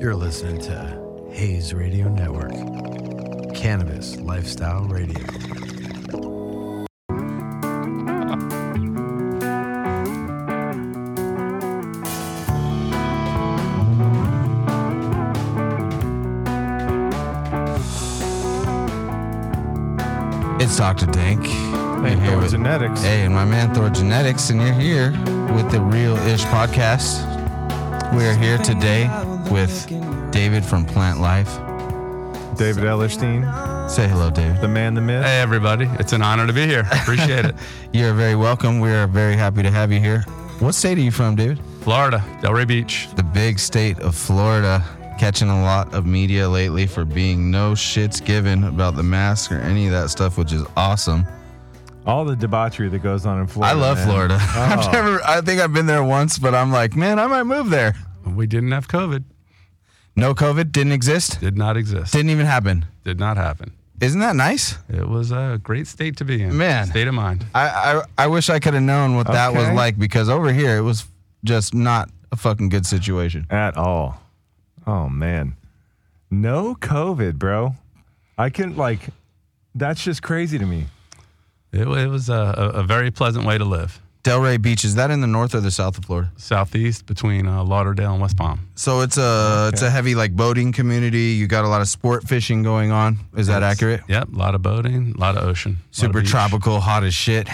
You're listening to Hayes Radio Network, Cannabis Lifestyle Radio. It's Dr. Dank. Hey, Thor with- Genetics. Hey, and my man Thor Genetics, and you're here with the Real Ish podcast. We are here today with David from Plant Life. David Ellerstein, Say hello, David. the man, the myth. Hey, everybody. It's an honor to be here. Appreciate it. You're very welcome. We are very happy to have you here. What state are you from, David? Florida, Delray Beach. The big state of Florida. Catching a lot of media lately for being no shits given about the mask or any of that stuff, which is awesome. All the debauchery that goes on in Florida. I love man. Florida. Oh. I've never. I think I've been there once, but I'm like, man, I might move there. We didn't have COVID. No COVID didn't exist. Did not exist. Didn't even happen. Did not happen. Isn't that nice? It was a great state to be in. Man. State of mind. I I, I wish I could have known what that was like because over here it was just not a fucking good situation. At all. Oh, man. No COVID, bro. I can, like, that's just crazy to me. It, wa- it was a, a, a very pleasant way to live. Delray Beach is that in the north or the south of Florida? Southeast between uh, Lauderdale and West Palm. So it's a it's a heavy like boating community. You got a lot of sport fishing going on. Is that accurate? Yep. A lot of boating, a lot of ocean. a lot of Super tropical, hot as shit.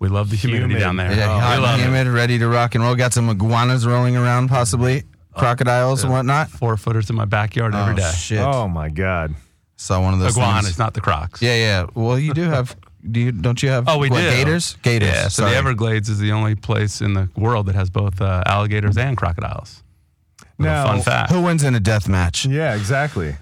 We love the humidity Humid. down there. Yeah, Oh, hot we love and it. humid, ready to rock and roll. Got some iguanas rolling around, possibly crocodiles and whatnot. Four footers in my backyard every oh, day. Shit. Oh, my God. Saw one of those Iguanas, things. not the Crocs. Yeah, yeah. Well, you do have. Do you? Don't you have? Oh, we what, do. Gators. Gators. Yeah, so sorry. the Everglades is the only place in the world that has both uh, alligators and crocodiles. Little Now- fun fact. Who wins in a death match? Yeah, exactly.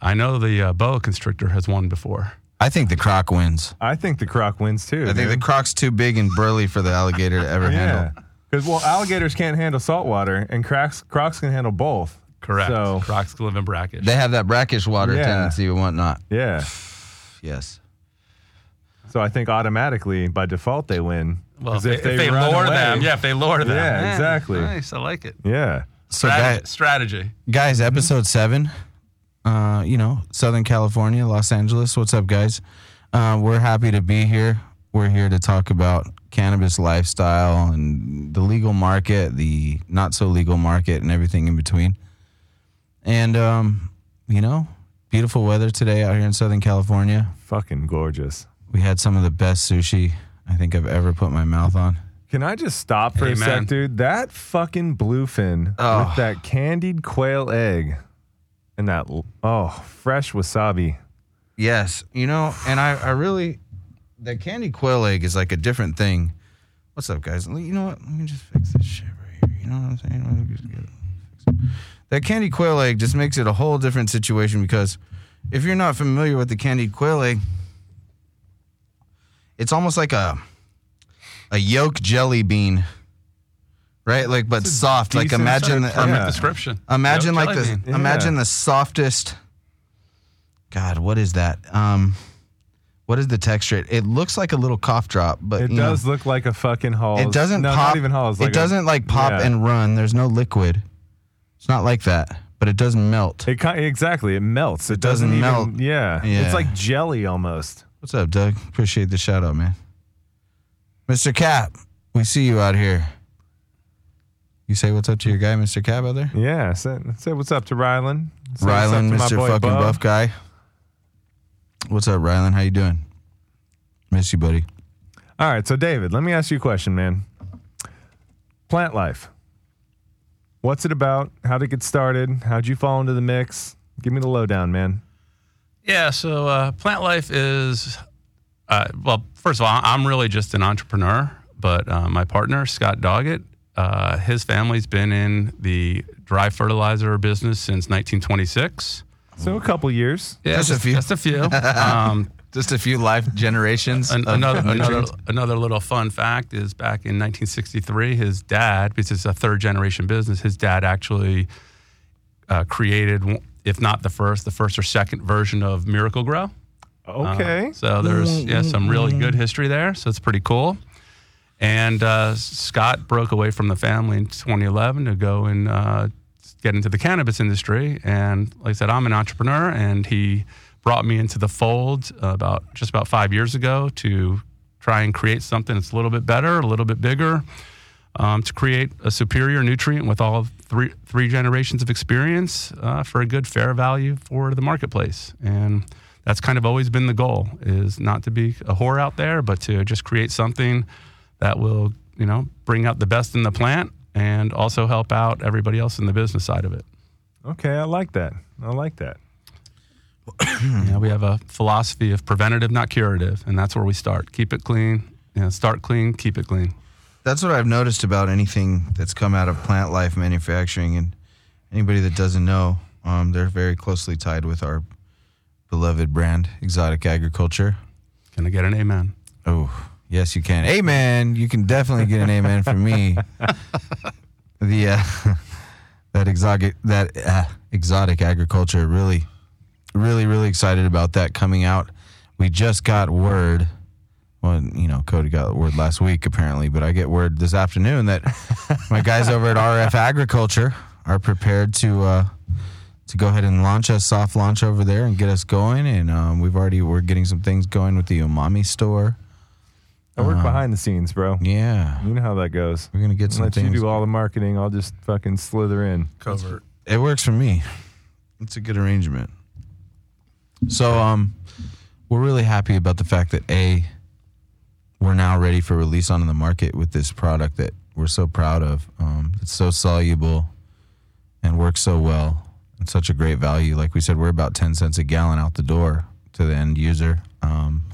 I know the uh, boa constrictor has won before. I think the croc wins. I think the croc wins, too. I think the croc's too big and burly for the alligator to ever Yeah. handle. Because, well, alligators can't handle salt water, and crocs, crocs can handle both. Correct. So, Crocs live in brackish. They have that brackish water Yeah. tendency and whatnot. yeah. Yes. So I think automatically, by default, they win. well, 'Cause if, if they, run lure away- them, yeah, if they lure them, Yeah, exactly. Nice, I like it. Yeah. So, Strat- guys, strategy. guys, episode seven. Uh, you know, Southern California, Los Angeles. What's up, guys? Uh, we're happy to be here. We're here to talk about cannabis lifestyle and the legal market, the not so legal market, and everything in between. And um, you know, beautiful weather today out here in Southern California. Fucking gorgeous. We had some of the best sushi I think I've ever put my mouth on. Can I just stop for a Amen. sec, dude? That fucking bluefin Oh. with that candied quail egg and that oh fresh wasabi. Yes, you know, and I, I really, that candy quail egg is like a different thing. What's up, guys? You know what? Let me just fix this shit right here. You know what I'm saying? Let me just get it. That candy quail egg just makes it a whole different situation because if you're not familiar with the candied quail egg, it's almost like a a yolk jelly bean, right? Like, but soft. Like, imagine, size- um, yeah. Description. Imagine Yolk like the bean. Yeah. imagine the softest. God, what is that? Um, what is the texture? It, it looks like a little cough drop, but It you know, does look like a fucking Halls. it doesn't no, pop. Not even Halls. Like it doesn't a, like pop yeah. and run. There's no liquid. It's not like that, but it doesn't melt. It exactly. It melts. It, doesn't even, melt. Yeah. Yeah. It's like jelly almost. What's up, Doug? Appreciate the shout out, man. Mr. Cap, we see you out here. You say what's up to your guy, Mr. Cap, out there? Yeah. Say, say what's up to Rylan. Say what's up Rylan, to my Mr. boy fucking Bo. buff guy. What's up, Rylan? How you doing? Miss you, buddy. All right, so David, let me ask you a question, man. Plant life. What's it about? How'd it get started? How'd you fall into the mix? Give me the lowdown, man. Yeah, so uh, plant life is, uh, well, first of all, I'm really just an entrepreneur, but uh, my partner, Scott Doggett, uh, his family's been in the dry fertilizer business since 1926. So a couple years. Yeah, Just a few. Just a few. Um, Just a few life generations. An- of another another another little fun fact is back in 1963, his dad, because it's a third generation business, his dad actually uh, created, one- if not the first, the first or second version of Miracle-Gro. Uh, Okay. so there's yeah some really good history there. So it's pretty cool. And uh, Scott broke away from the family in 2011 to go and uh, get into the cannabis industry. And like I said, I'm an entrepreneur, and he brought me into the fold about just about five years ago to try and create something that's a little bit better, a little bit bigger, um, to create a superior nutrient with all three three generations of experience uh, for a good fair value for the marketplace. And that's kind of always been the goal: is not to be a whore out there, but to just create something that will, you know, bring out the best in the plant and also help out everybody else in the business side of it. Okay, I like that. I like that. Yeah, we have a philosophy of preventative, not curative, and that's where we start. Keep it clean. You know, start clean, keep it clean. That's what I've noticed about anything that's come out of plant life manufacturing. And anybody that doesn't know, um, they're very closely tied with our beloved brand, Exotic Agriculture. Can I get an amen? Oh, yes, you can. Amen. You can definitely get an amen from me. The uh, that exotic that uh, exotic agriculture really, really, really excited about that coming out. We just got word. Well, you know, Cody got word last week apparently, but I get word this afternoon that my guys over at RF Agriculture are prepared to uh, to go ahead and launch a soft launch over there and get us going. And um, we've already we're getting some things going with the Umami store. I work behind the scenes, bro. Yeah, You know how that goes. we're gonna get some Let you do all the marketing. I'll just fucking slither in. Covert. It works for me. It's a good arrangement. So um we're really happy about the fact that A we're now ready for release onto the market with this product that we're so proud of. Um it's so soluble and works so well and such a great value. Like we said, we're about 10 cents a gallon out the door to the end user. Um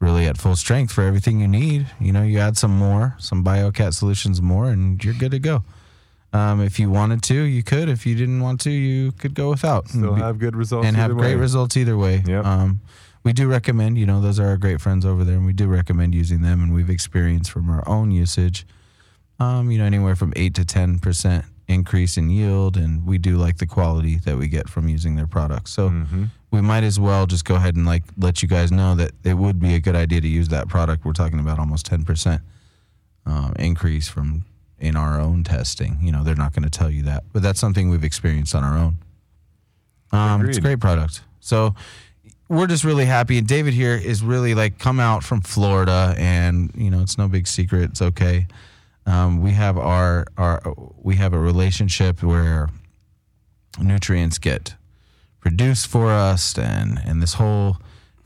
really at full strength for everything you need. You know, you add some more, some BioCat solutions more and you're good to go. Um, if you wanted to, you could. If you didn't want to, you could go without. Still And be- have good results. and have either great way. results either way. Yep. Um, we do recommend, you know, those are our great friends over there, and we do recommend using them. And we've experienced from our own usage, um, you know, anywhere from eight to ten percent increase in yield, and we do like the quality that we get from using their products. So Mhm. we might as well just go ahead and like let you guys know that it would be a good idea to use that product. We're talking about almost ten percent um, increase from in our own testing. You know, they're not going to tell you that, but that's something we've experienced on our own. Um, it's a great product. So we're just really happy. And David here is really like come out from Florida, and you know it's no big secret. It's okay. Um, we have our our we have a relationship where nutrients get produced for us, and and this whole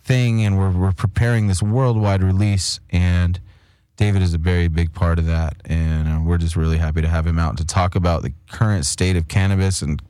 thing, and we're we're preparing this worldwide release, and David is a very big part of that, and uh, we're just really happy to have him out to talk about the current state of cannabis and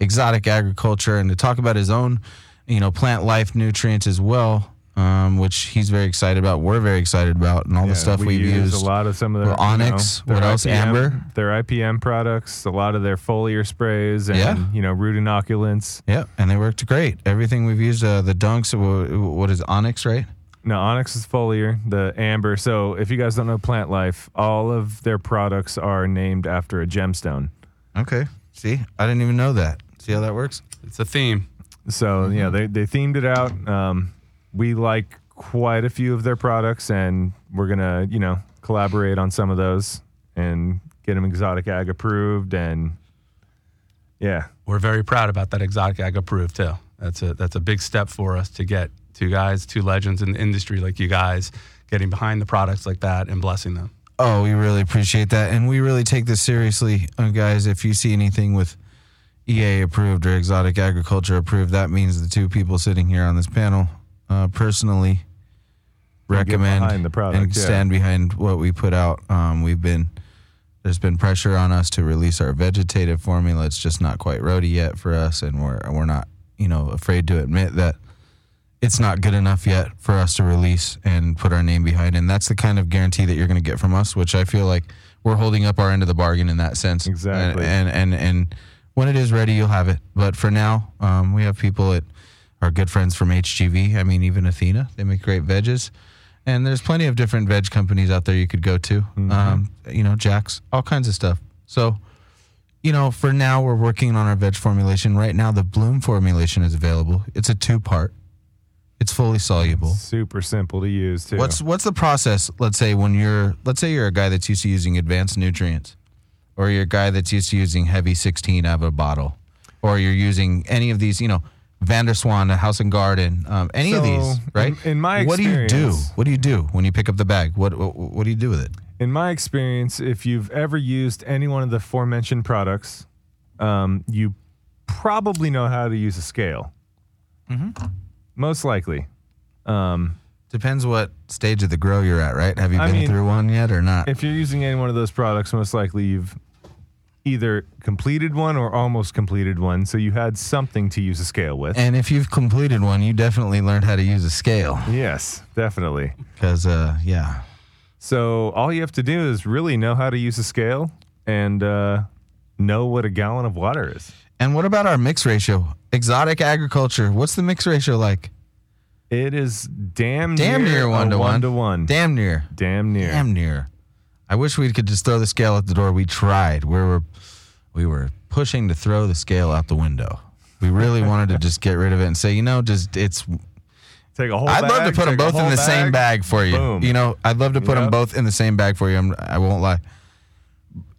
exotic agriculture, and to talk about his own, you know, plant life nutrients as well, um, which he's very excited about. We're very excited about, and all Yeah, the stuff we we've use used. a lot of some of their Onyx, you know, what their else? Amber? their IPM products, a lot of their foliar sprays, and Yeah. you know root inoculants. Yeah, and they worked great. Everything we've used, uh, the dunks, what is Onyx, right? No, Onyx is foliar, the amber. So if you guys don't know Plant Life, all of their products are named after a gemstone. Okay. See, I didn't even know that. See how that works? It's a theme. So Mm-hmm. yeah, they they themed it out. Um, we like quite a few of their products, and we're gonna you know collaborate on some of those and get them exotic ag approved. And yeah, We're very proud about that exotic ag approved too. That's a that's a big step for us to get two guys, two legends in the industry like you guys, getting behind the products like that and blessing them. Oh, we really appreciate that, and we really take this seriously, uh, guys. If you see anything with EA approved or exotic agriculture approved, that means the two people sitting here on this panel uh, personally recommend the product, and yeah. stand behind what we put out. Um, we've been there's been pressure on us to release our vegetative formula. It's just not quite roady yet for us, and we're we're not you know afraid to admit that it's not good enough yet for us to release and put our name behind. And that's the kind of guarantee that you're going to get from us, which I feel like we're holding up our end of the bargain in that sense. Exactly. And and and, and when it is ready, you'll have it. But for now, um, we have people that are good friends from HGV. I mean, even Athena, they make great veggies. And there's plenty of different veg companies out there you could go to. Um, you know, Jack's, all kinds of stuff. So, you know, for now, we're working on our veg formulation. Right now, the Bloom formulation is available. It's a two part. It's fully soluble. super simple to use too. What's what's the process? Let's say when you're let's say you're a guy that's used to using advanced nutrients, or you're a guy that's used to using heavy 16 out of a bottle, or you're using any of these, you know, Vanderswan, House and Garden, um, any of these, right? in- in my what do you do? What do you do when you pick up the bag? What what, what do you do with it? In my experience, if you've ever used any one of the aforementioned products, um, you probably know how to use a scale. Mm-hmm. Most likely. Um, Depends what stage of the grow you're at, right? Have you I been mean, through one yet or not? if you're using any one of those products, most likely you've either completed one or almost completed one, so you had something to use a scale with. and if you've completed one, you definitely learned how to use a scale. yes, definitely. Because, uh, yeah, So all you have to do is really know how to use a scale and uh, know what a gallon of water is. And what about our mix ratio? Exotic agriculture. What's the mix ratio like? It is damn Damn near a one to one. one to one. Damn near. Damn near. Damn near. I wish we could just throw the scale out the door. We tried. We were we were pushing to throw the scale out the window. We really wanted to just get rid of it and say, you know, just it's. Take a whole. I'd love to put them both in the same bag for you. Boom. You know, I'd love to put them both in the same bag for you. I'm, I won't lie.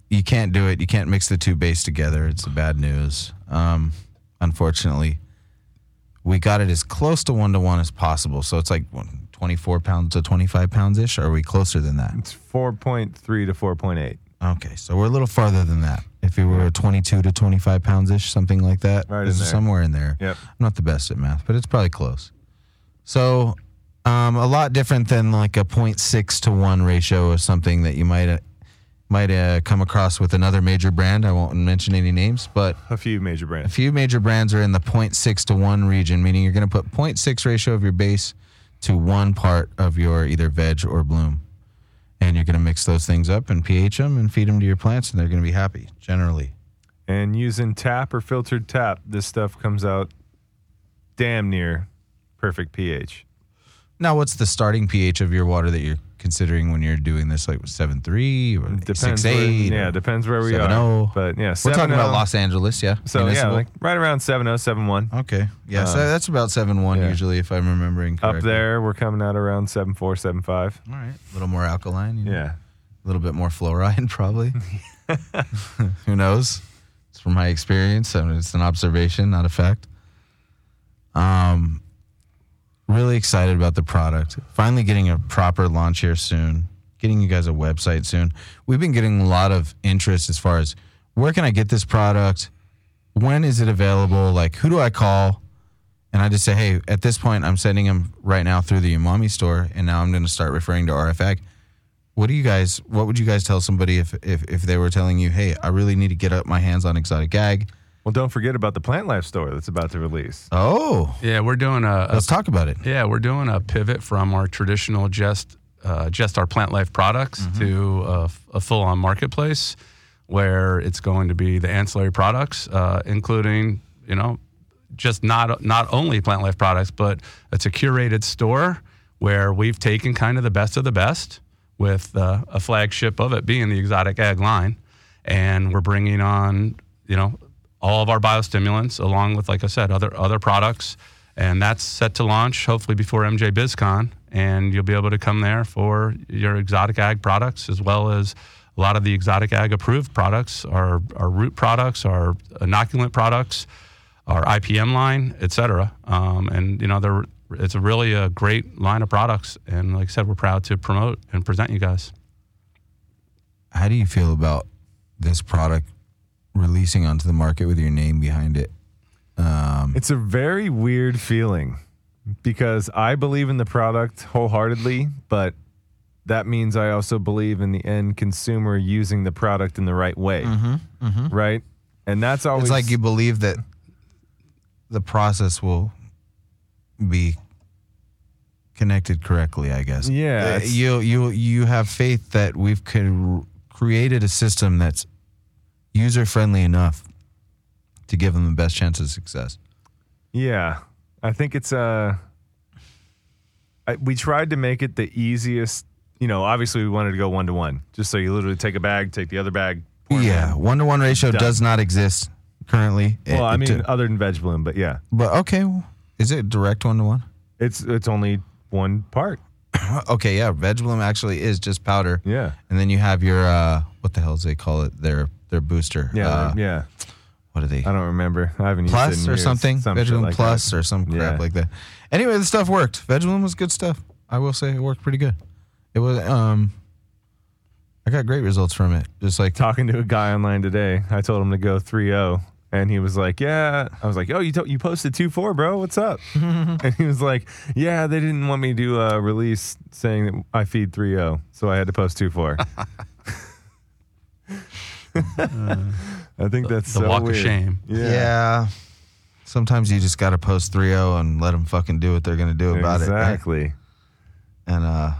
You can't do it. You can't mix the two base together. It's bad news. Um, unfortunately, we got it as close to one to one as possible. So it's like 24 pounds to 25 pounds ish. Are we closer than that? It's four point three to four point eight. Okay, so we're a little farther than that. If we were 22 to 25 pounds ish, something like that, Right in there. somewhere in there. Yep. I'm not the best at math, but it's probably close. So, um, a lot different than like a 0.6 to 1 ratio or something that you might uh, might uh, come across with another major brand. I won't mention any names, but A few major brands. a brands. few major brands are in the 0.6 to 1 region, meaning you're going to put 0.6 ratio of your base to one part of your either veg or bloom. And you're going to mix those things up and pH them and feed them to your plants, and they're going to be happy generally. And using tap or filtered tap, this stuff comes out damn near perfect pH. Now, what's the starting pH of your water that you're considering when you're doing this? Like seven three or Depends. six where, eight? yeah, depends where we 7.0. are. But yeah, We're talking about Los Angeles, yeah. So yeah, Municipal? like right around 70, 71. okay, yeah. so Uh, that's about seven one yeah. usually, if I'm remembering correctly. Up there, we're coming out around 74, 75. All right, a little more alkaline. you know? Yeah. a little bit more fluoride, probably. Who knows? It's from my experience. I mean, it's an observation, not a fact. Um, really excited about the product. Finally, getting a proper launch here soon. Getting you guys a website soon. We've been getting a lot of interest as far as where can I get this product? When is it available? Like, who do I call? And I just say, hey, at this point, I'm sending them right now through the Umami store, and now I'm going to start referring to RFAG what do you guys what would you guys tell somebody if if, if they were telling you hey i really need to get up my hands on exotic ag Well, don't forget about the Plant Life store that's about to release. oh Yeah, we're doing a, a let's talk about it Yeah, we're doing a pivot from our traditional just uh, just our plant life products Mm-hmm. to a, f- a full on marketplace where it's going to be the ancillary products, uh, including you know just not not only plant life products, but it's a curated store where we've taken kind of the best of the best with uh, a flagship of it being the exotic ag line, and we're bringing on you know all of our biostimulants along with like I said other other products, and that's set to launch hopefully before MJ BizCon, and you'll be able to come there for your exotic ag products as well as a lot of the exotic ag approved products, our our root products, our inoculant products, our IPM line, et cetera. Um, and you know, they're, it's a really a great line of products, and like I said, we're proud to promote and present you guys. how do you feel about this product releasing onto the market with your name behind it um, It's a very weird feeling because I believe in the product wholeheartedly, but that means I also believe in the end consumer using the product in the right way. Right? And that's always it's like you believe that the process will be connected correctly i guess Yeah, Uh, you you you have faith that we've cr- created a system that's user friendly enough to give them the best chance of success Yeah, I think it's uh I, we tried to make it the easiest. You know, obviously we wanted to go one to one, just so you literally take a bag, take the other bag. yeah one to one ratio Done. does not exist currently Well, It- I mean, it- other than veg bloom, but yeah, but okay is it direct one to one it's it's only one part. okay yeah veg bloom actually is just powder Yeah, and then you have your uh what the hell do they call it their their booster. Yeah, Uh, yeah. What are they? I don't remember. I haven't used it Plus in or years. something. Some like Plus that. or some crap Yeah. like that. Anyway, the stuff worked. Vegilum was good stuff. I will say it worked pretty good. It was um I got great results from it. Just like Talking to a guy online today, I told him to go 3-0. And he was like, "Yeah." I was like, "Oh, you to- you posted 2-4, bro. What's up?" and he was like, "Yeah, they didn't want me to uh, release saying that I feed 3-0, so I had to post 2-4." I think that's the so walk of shame. yeah. Sometimes you just got to post 3-0 and let them fucking do what they're going to do about it. exactly. And uh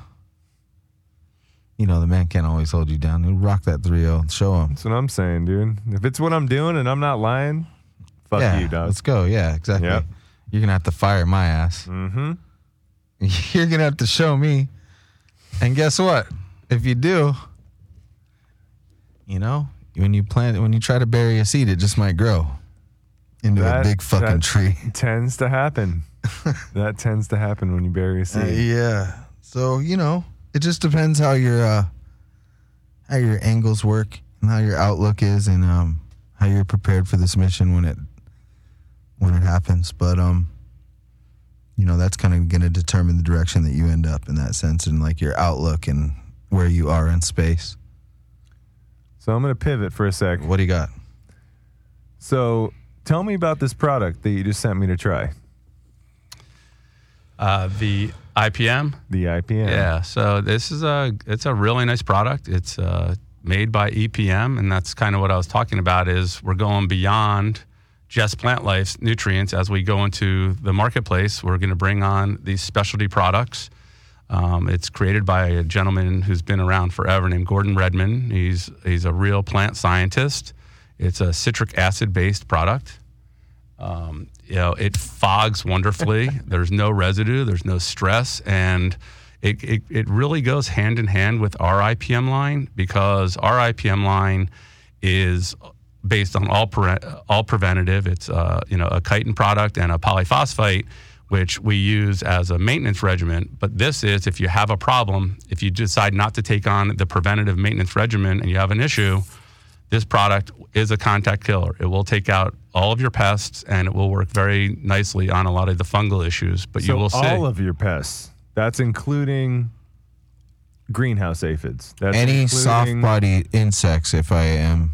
you know, the man can't always hold you down. He'll rock that 3-0 and show him. That's what I'm saying, dude. If it's what I'm doing and I'm not lying, fuck yeah, you, dog. Let's go. Yeah, exactly. Yep. You're going to have to fire my ass. Mm-hmm. You're going to have to show me. And guess what? If you do, you know, when you plant when you try to bury a seed, it just might grow into That- a big fucking that- tree. Tends to happen. that tends to happen when you bury a seed. Uh, yeah. So, you know, it just depends how your uh how your angles work and how your outlook is and um how you're prepared for this mission when it when it happens. But um you know, that's kind of going to determine the direction that you end up in that sense and like your outlook and where you are in space. So I'm gonna pivot for a sec. What do you got? So tell me about this product that you just sent me to try. Uh, the IPM, The IPM. Yeah. So this is a it's a really nice product. It's uh, made by EPM, and that's kind of what I was talking about. Is we're going beyond just plant life nutrients as we go into the marketplace. We're going to bring on these specialty products. Um, it's created by a gentleman who's been around forever named Gordon Redmond. He's he's a real plant scientist. It's a citric acid based product. Um, you know, it fogs wonderfully. there's no residue, there's no stress, and it, it, it really goes hand in hand with our IPM line because our IPM line is based on all pre- all preventative. It's uh, you know a chitin product and a polyphosphate, which we use as a maintenance regimen. But this is if you have a problem, if you decide not to take on the preventative maintenance regimen and you have an issue, this product is a contact killer. It will take out all of your pests and it will work very nicely on a lot of the fungal issues. But So you will see. all of your pests. That's including greenhouse aphids. That's Any including- soft body insects if I am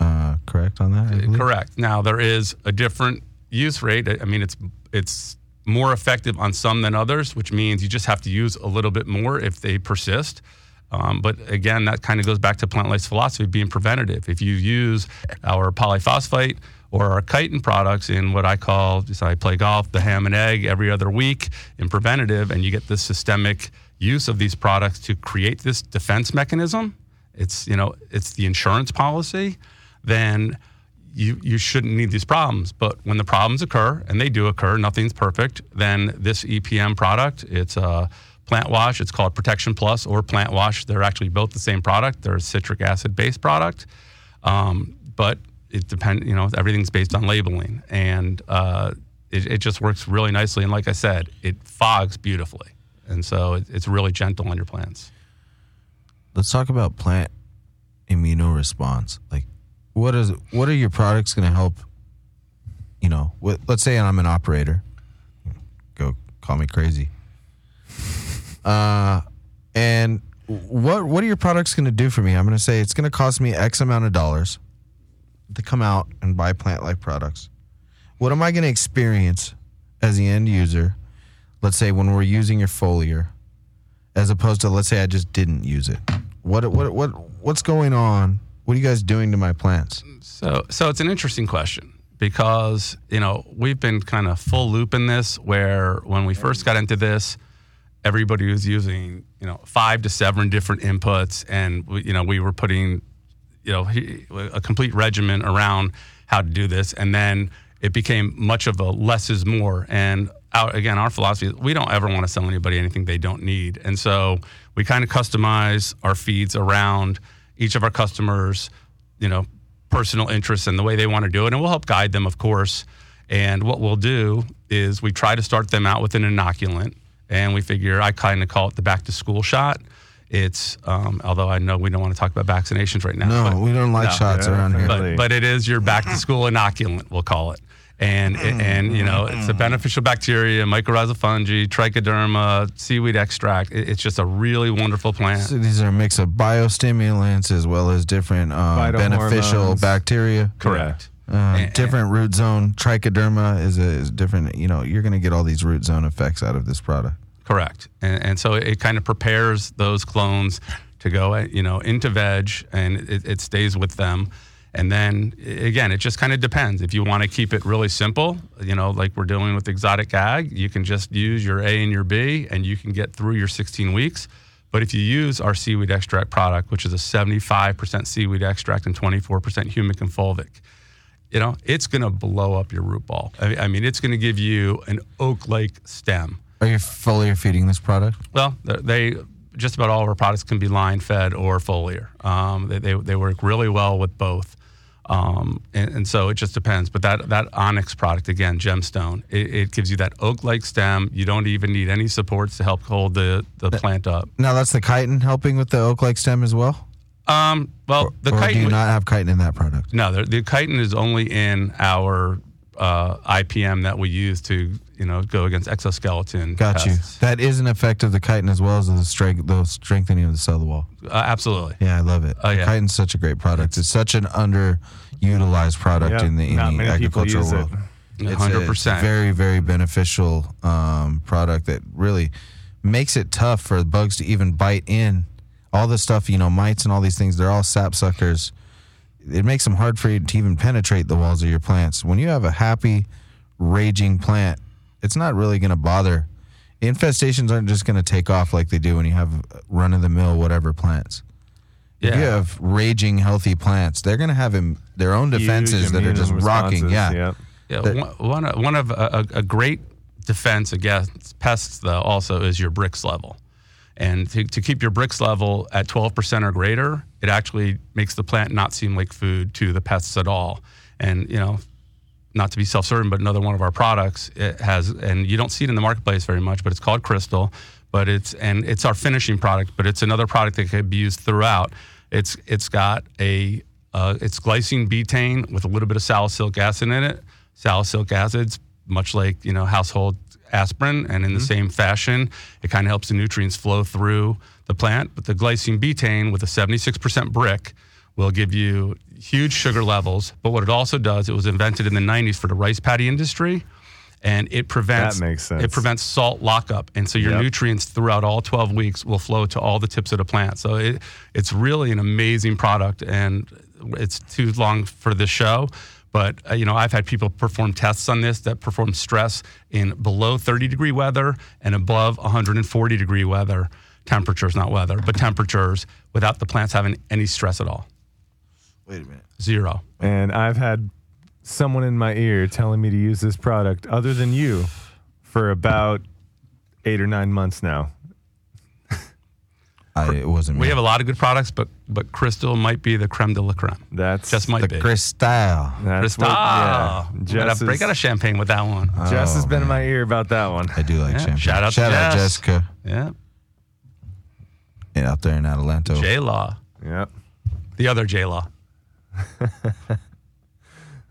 uh, correct on that? Correct. Now there is a different use rate. I mean, it's it's more effective on some than others, which means you just have to use a little bit more if they persist. Um, but again, that kind of goes back to plant life's philosophy being preventative. If you use our polyphosphate or our chitin products in what I call, just I play golf, the ham and egg every other week in preventative, and you get this systemic use of these products to create this defense mechanism. It's you know it's the insurance policy. Then you you shouldn't need these problems. But when the problems occur, and they do occur, nothing's perfect. Then this EPM product, it's a plant wash. It's called Protection Plus or Plant Wash. They're actually both the same product. They're a citric acid based product, um, but it depends. You know, everything's based on labeling, and uh, it, it just works really nicely. And like I said, it fogs beautifully, and so it, it's really gentle on your plants. let's talk about plant immunoresponse. Like, what is what are your products going to help? You know, what, let's say I'm an operator. Go call me crazy. Uh, and what what are your products going to do for me? I'm going to say it's going to cost me X amount of dollars to come out and buy plant life products. What am I going to experience as the end user? Let's say when we're using your foliar, as opposed to let's say I just didn't use it. What what what what's going on? What are you guys doing to my plants? So, so it's an interesting question because you know we've been kind of full loop in this. Where when we first got into this, everybody was using you know five to seven different inputs, and we, you know we were putting you know a complete regimen around how to do this, and then it became much of a less is more. And our, again, our philosophy is we don't ever want to sell anybody anything they don't need, and so we kind of customize our feeds around each of our customers, you know, personal interests and the way they want to do it, and we'll help guide them, of course. And what we'll do is we try to start them out with an inoculant, and we figure I kind of call it the back to school shot. It's um, although I know we don't want to talk about vaccinations right now. No, but- we don't like No. shots around here. But, but it is your back to school inoculant, we'll call it. And and you know it's a beneficial bacteria, mycorrhizal fungi, trichoderma, seaweed extract. It- it's just a really wonderful plant. So these are a mix of biostimulants as well as different um, beneficial Phytohormones. bacteria. Correct. Uh, And- different root zone trichoderma is a is different. You know, you're going to get all these root zone effects out of this product. Correct. And, and so it, kind of prepares those clones to go, you know, into veg, and it, it stays with them. And then again, it just kind of depends. If you want to keep it really simple, you know, like we're doing with exotic ag, you can just use your A and your B, and you can get through your 16 weeks. But if you use our seaweed extract product, which is a 75% seaweed extract and 24% humic and fulvic, you know, it's going to blow up your root ball. I, mean, it's going to give you an oak-like stem. Are you foliar feeding this product? Well, they they- just about all of our products can be line fed or foliar. Um, they, they, they work really well with both. Um, and, and so it just depends. But that, that Onyx product, again, gemstone, it, it gives you that oak like stem. You don't even need any supports to help hold the, the plant up. Now that's the chitin helping with the oak like stem as well. Um, well, the chitin. or do you not have chitin in that product? no, the, the chitin is only in our uh, IPM that we use to you know go against exoskeleton. Got you. That is an effect of the chitin as well as the strength, the strengthening of the cell wall. Uh, absolutely. Yeah, I love it. Oh, yeah. Chitin's such a great product. It's, such an underutilized product Yep, in the in the agricultural use it. world. It's a- hundred it's a percent. very very beneficial um, product that really makes it tough for bugs to even bite in. All the stuff you know, mites and all these things, they're all sap suckers. It makes them hard for you to even penetrate the walls of your plants. When you have a happy, raging plant, it's not really going to bother. Infestations aren't just going to take off like they do when you have run of the mill whatever plants. If you have raging, healthy plants, they're going to have im- their own defenses Huge that are immune just rocking. responses, Yeah. Yep. Yeah, that- one, one of- one of a, a a great defense against pests, though, also is your Brix level. And to, to keep your Brix level at 12% or greater, it actually makes the plant not seem like food to the pests at all. And, you know, not to be self-serving, but another one of our products it has, and you don't see it in the marketplace very much, but it's called Crystal. But it's and it's our finishing product, but it's another product that can be used throughout. It's it's got a uh, it's glycine betaine with a little bit of salicylic acid in it. Salicylic acid's much like you know household aspirin, and in the same fashion, it kind of helps the nutrients flow through the plant. But the glycine betaine with a 76% brick will give you huge sugar levels. But what it also does, it was invented in the 90s for the rice paddy industry, and it prevents That makes sense. it prevents salt lockup, and so your Yep. nutrients throughout all 12 weeks will flow to all the tips of the plant. So it, it's really an amazing product, and it's too long for this show. But uh, you know, I've had people perform tests on this that perform stress in below 30 degree weather and above 140 degree weather temperatures, not weather, but temperatures, without the plants having any stress at all. Wait a minute. Zero. And I've had someone in my ear telling me to use this product other than you for about eight or nine months now. I, it wasn't me. We have a lot of good products, but but Crystal might be the creme de la creme. That's Just might the be. Cristal. That's Crystal. what- yeah. Jess, break out a champagne with that one. Jess has Oh, been in my ear about that one. I do like Yeah, champagne. shout out to shout out Jess. Jessica Yeah. And out there in Adelanto. J Law. Yep. The other J Law.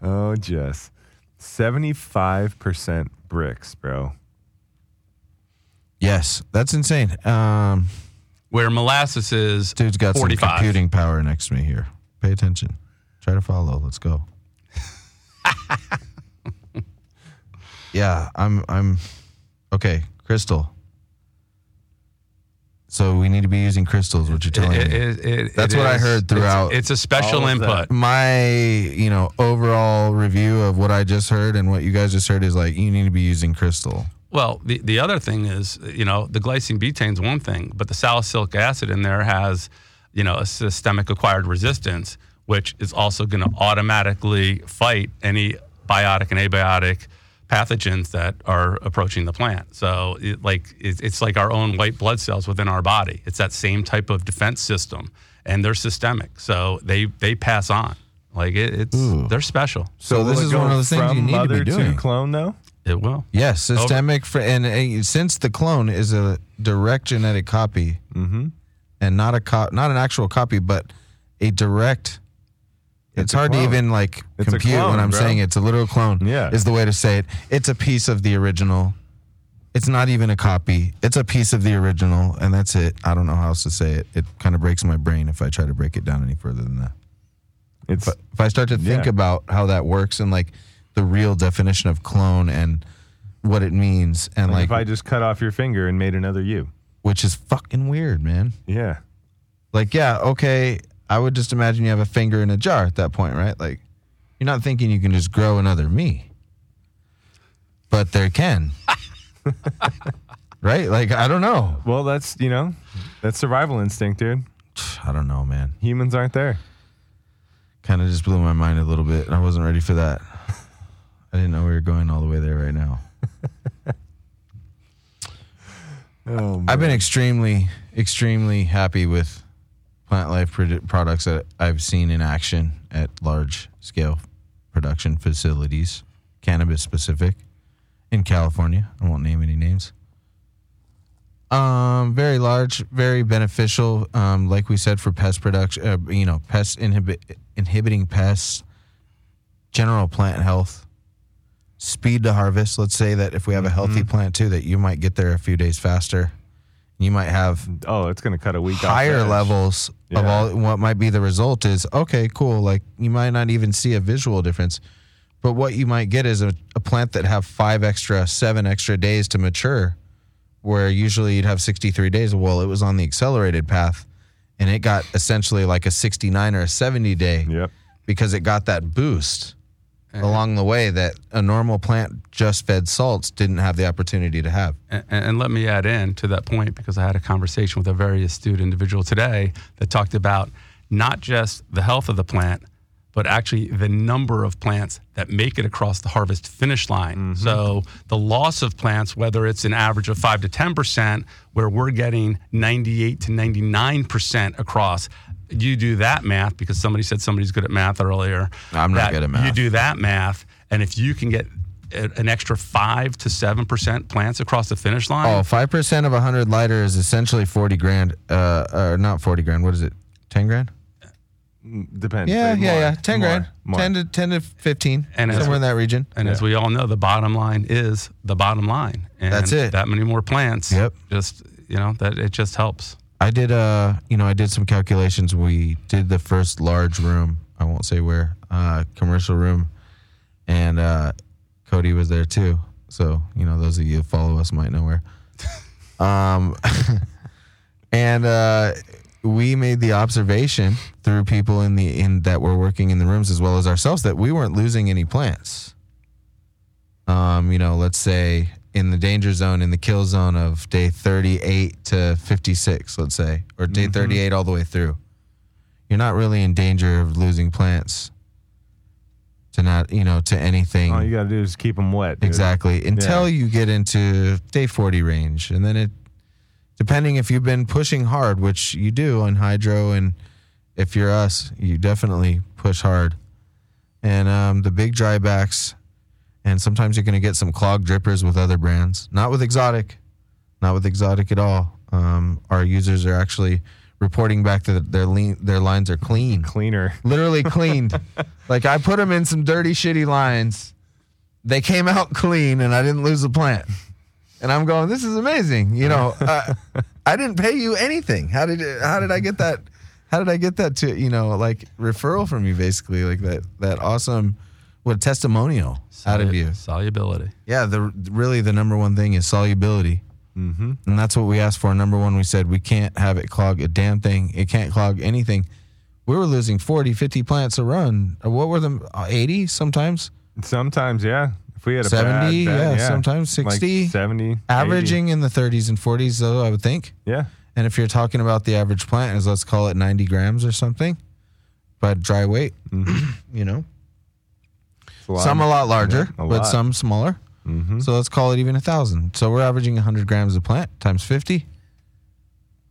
Oh, Jess. 75% Brix, bro. yes, that's insane. Um, Where molasses is dude's got 45. some computing power next to me here. Pay attention. Try to follow. Let's go. yeah, I'm. I'm. Okay, crystal. So we need to be using crystals. What you're telling It- me? it- it- That's what I heard throughout It's, a special that. input. my you know overall review of what I just heard and what you guys just heard is like you need to be using crystal. Well, the, the other thing is, you know, the glycine betaine is one thing, but the salicylic acid in there has, you know, a systemic acquired resistance, which is also going to automatically fight any biotic and abiotic pathogens that are approaching the plant. So, it, like, it, it's like our own white blood cells within our body. It's that same type of defense system, and they're systemic, so they they pass on. Like it, it's Ooh. they're special. So, will this is one of those things you need to be doing. clone, though? It will. Yes, systemic fr- and uh, since the clone is a direct genetic copy Mm-hmm. and not a co- not an actual copy, but a direct. It's, It's hard to even like It's compute clone, when I'm bro. saying it's a literal clone. Yeah. is the way to say it. It's a piece of the original. It's not even a copy. It's a piece of the original, and that's it. I don't know how else to say it. It kind of breaks my brain if I try to break it down any further than that. It's But if I start to think Yeah. about how that works and like the real definition of clone and what it means, and like, like, if I just cut off your finger and made another you. which is fucking weird, man. Yeah. Like, yeah, okay. I would just imagine you have a finger in a jar at that point, right? Like, you're not thinking you can just grow another me, but there can, right? Like, I don't know. Well, that's you know, that's survival instinct, dude. I don't know, man. Humans aren't there. Kind of just blew my mind a little bit. I wasn't ready for that. I didn't know we were going all the way there right now. Oh, I've been extremely, extremely happy with plant life produ- products that I've seen in action at large scale production facilities, cannabis specific, in California. I won't name any names. Um, very large, very beneficial. Um, like we said for pest production, uh, you know, pest inhibit inhibiting pests, general plant health, speed to harvest. Let's say that if we have a healthy plant too, that you might get there a few days faster. You might have Oh, it's gonna cut a week off higher edge. levels of all. What might be the result is okay, cool. Like you might not even see a visual difference, but what you might get is a, a plant that have five extra, seven extra days to mature, where usually you'd have 63 days. Well, it was on the accelerated path, and it got essentially like a 69 or a 70 day Yep. because it got that boost Uh-huh. along the way that a normal plant just fed salts didn't have the opportunity to have. And, and let me add in to that point because I had a conversation with a very astute individual today that talked about not just the health of the plant, but actually the number of plants that make it across the harvest finish line. Mm-hmm. So the loss of plants, whether it's an average of five to 10%, where we're getting 98 to 99% across. You do that math because somebody said somebody's good at math earlier. I'm not good at math. You do that math, and if you can get an extra five to seven percent plants across the finish line. Oh, 5% of a 100 lighter is essentially 40 grand. Uh, or not 40 grand. What is it? 10 grand? Depends. Yeah, but yeah, more, yeah. 10 more, grand. more. 10 to 10 to 15. And as- somewhere in that region. And as we all know, the bottom line is the bottom line. And That's it. That many more plants. Yep. Just you know that it just helps. I did uh, you know, I did some calculations. We did the first large room. I won't say where. Uh, commercial room. And uh Cody was there too. So, you know, those of you who follow us might know where. Um and uh we made the observation through people in the in that were working in the rooms as well as ourselves that we weren't losing any plants. Um, you know, let's say in the danger zone, in the kill zone of day 38 to 56, let's say, or day 38 all the way through. You're not really in danger of losing plants to not, you know, to anything. All you gotta do is keep them wet. dude. Exactly. Until Yeah. you get into day 40 range. And then it, depending if you've been pushing hard, which you do on hydro, and if you're us, you definitely push hard. And um, the big drybacks, and sometimes you're going to get some clogged drippers with other brands. Not with exotic, not with exotic at all. Um, our users are actually reporting back that their lean, their lines are clean Cleaner. literally cleaned. like I put them in some dirty, shitty lines. They came out clean, and I didn't lose a plant. And I'm going, this is amazing. You know, uh, I didn't pay you anything. How did how did I get that? How did I get that to you know like referral from you basically like that that awesome what testimonial out of you? Solubility. Yeah, the really the number one thing is solubility. Mm-hmm. And that's what we asked for. Number one, we said we can't have it clog a damn thing. It can't clog anything. We were losing 40, 50 plants a run. Uh, What were them? Uh, 80 sometimes? Sometimes, yeah. If we had a 70, bad, bad, yeah, sometimes 60. like 70, 80. Averaging in the 30s and 40s, though, I would think. Yeah. And if you're talking about the average plant is, let's call it 90 grams or something, but dry weight, you know, a lot some a lot larger, yeah, a but lot. some smaller. Mhm. So let's call it even a thousand. So we're averaging 100 grams a plant times 50.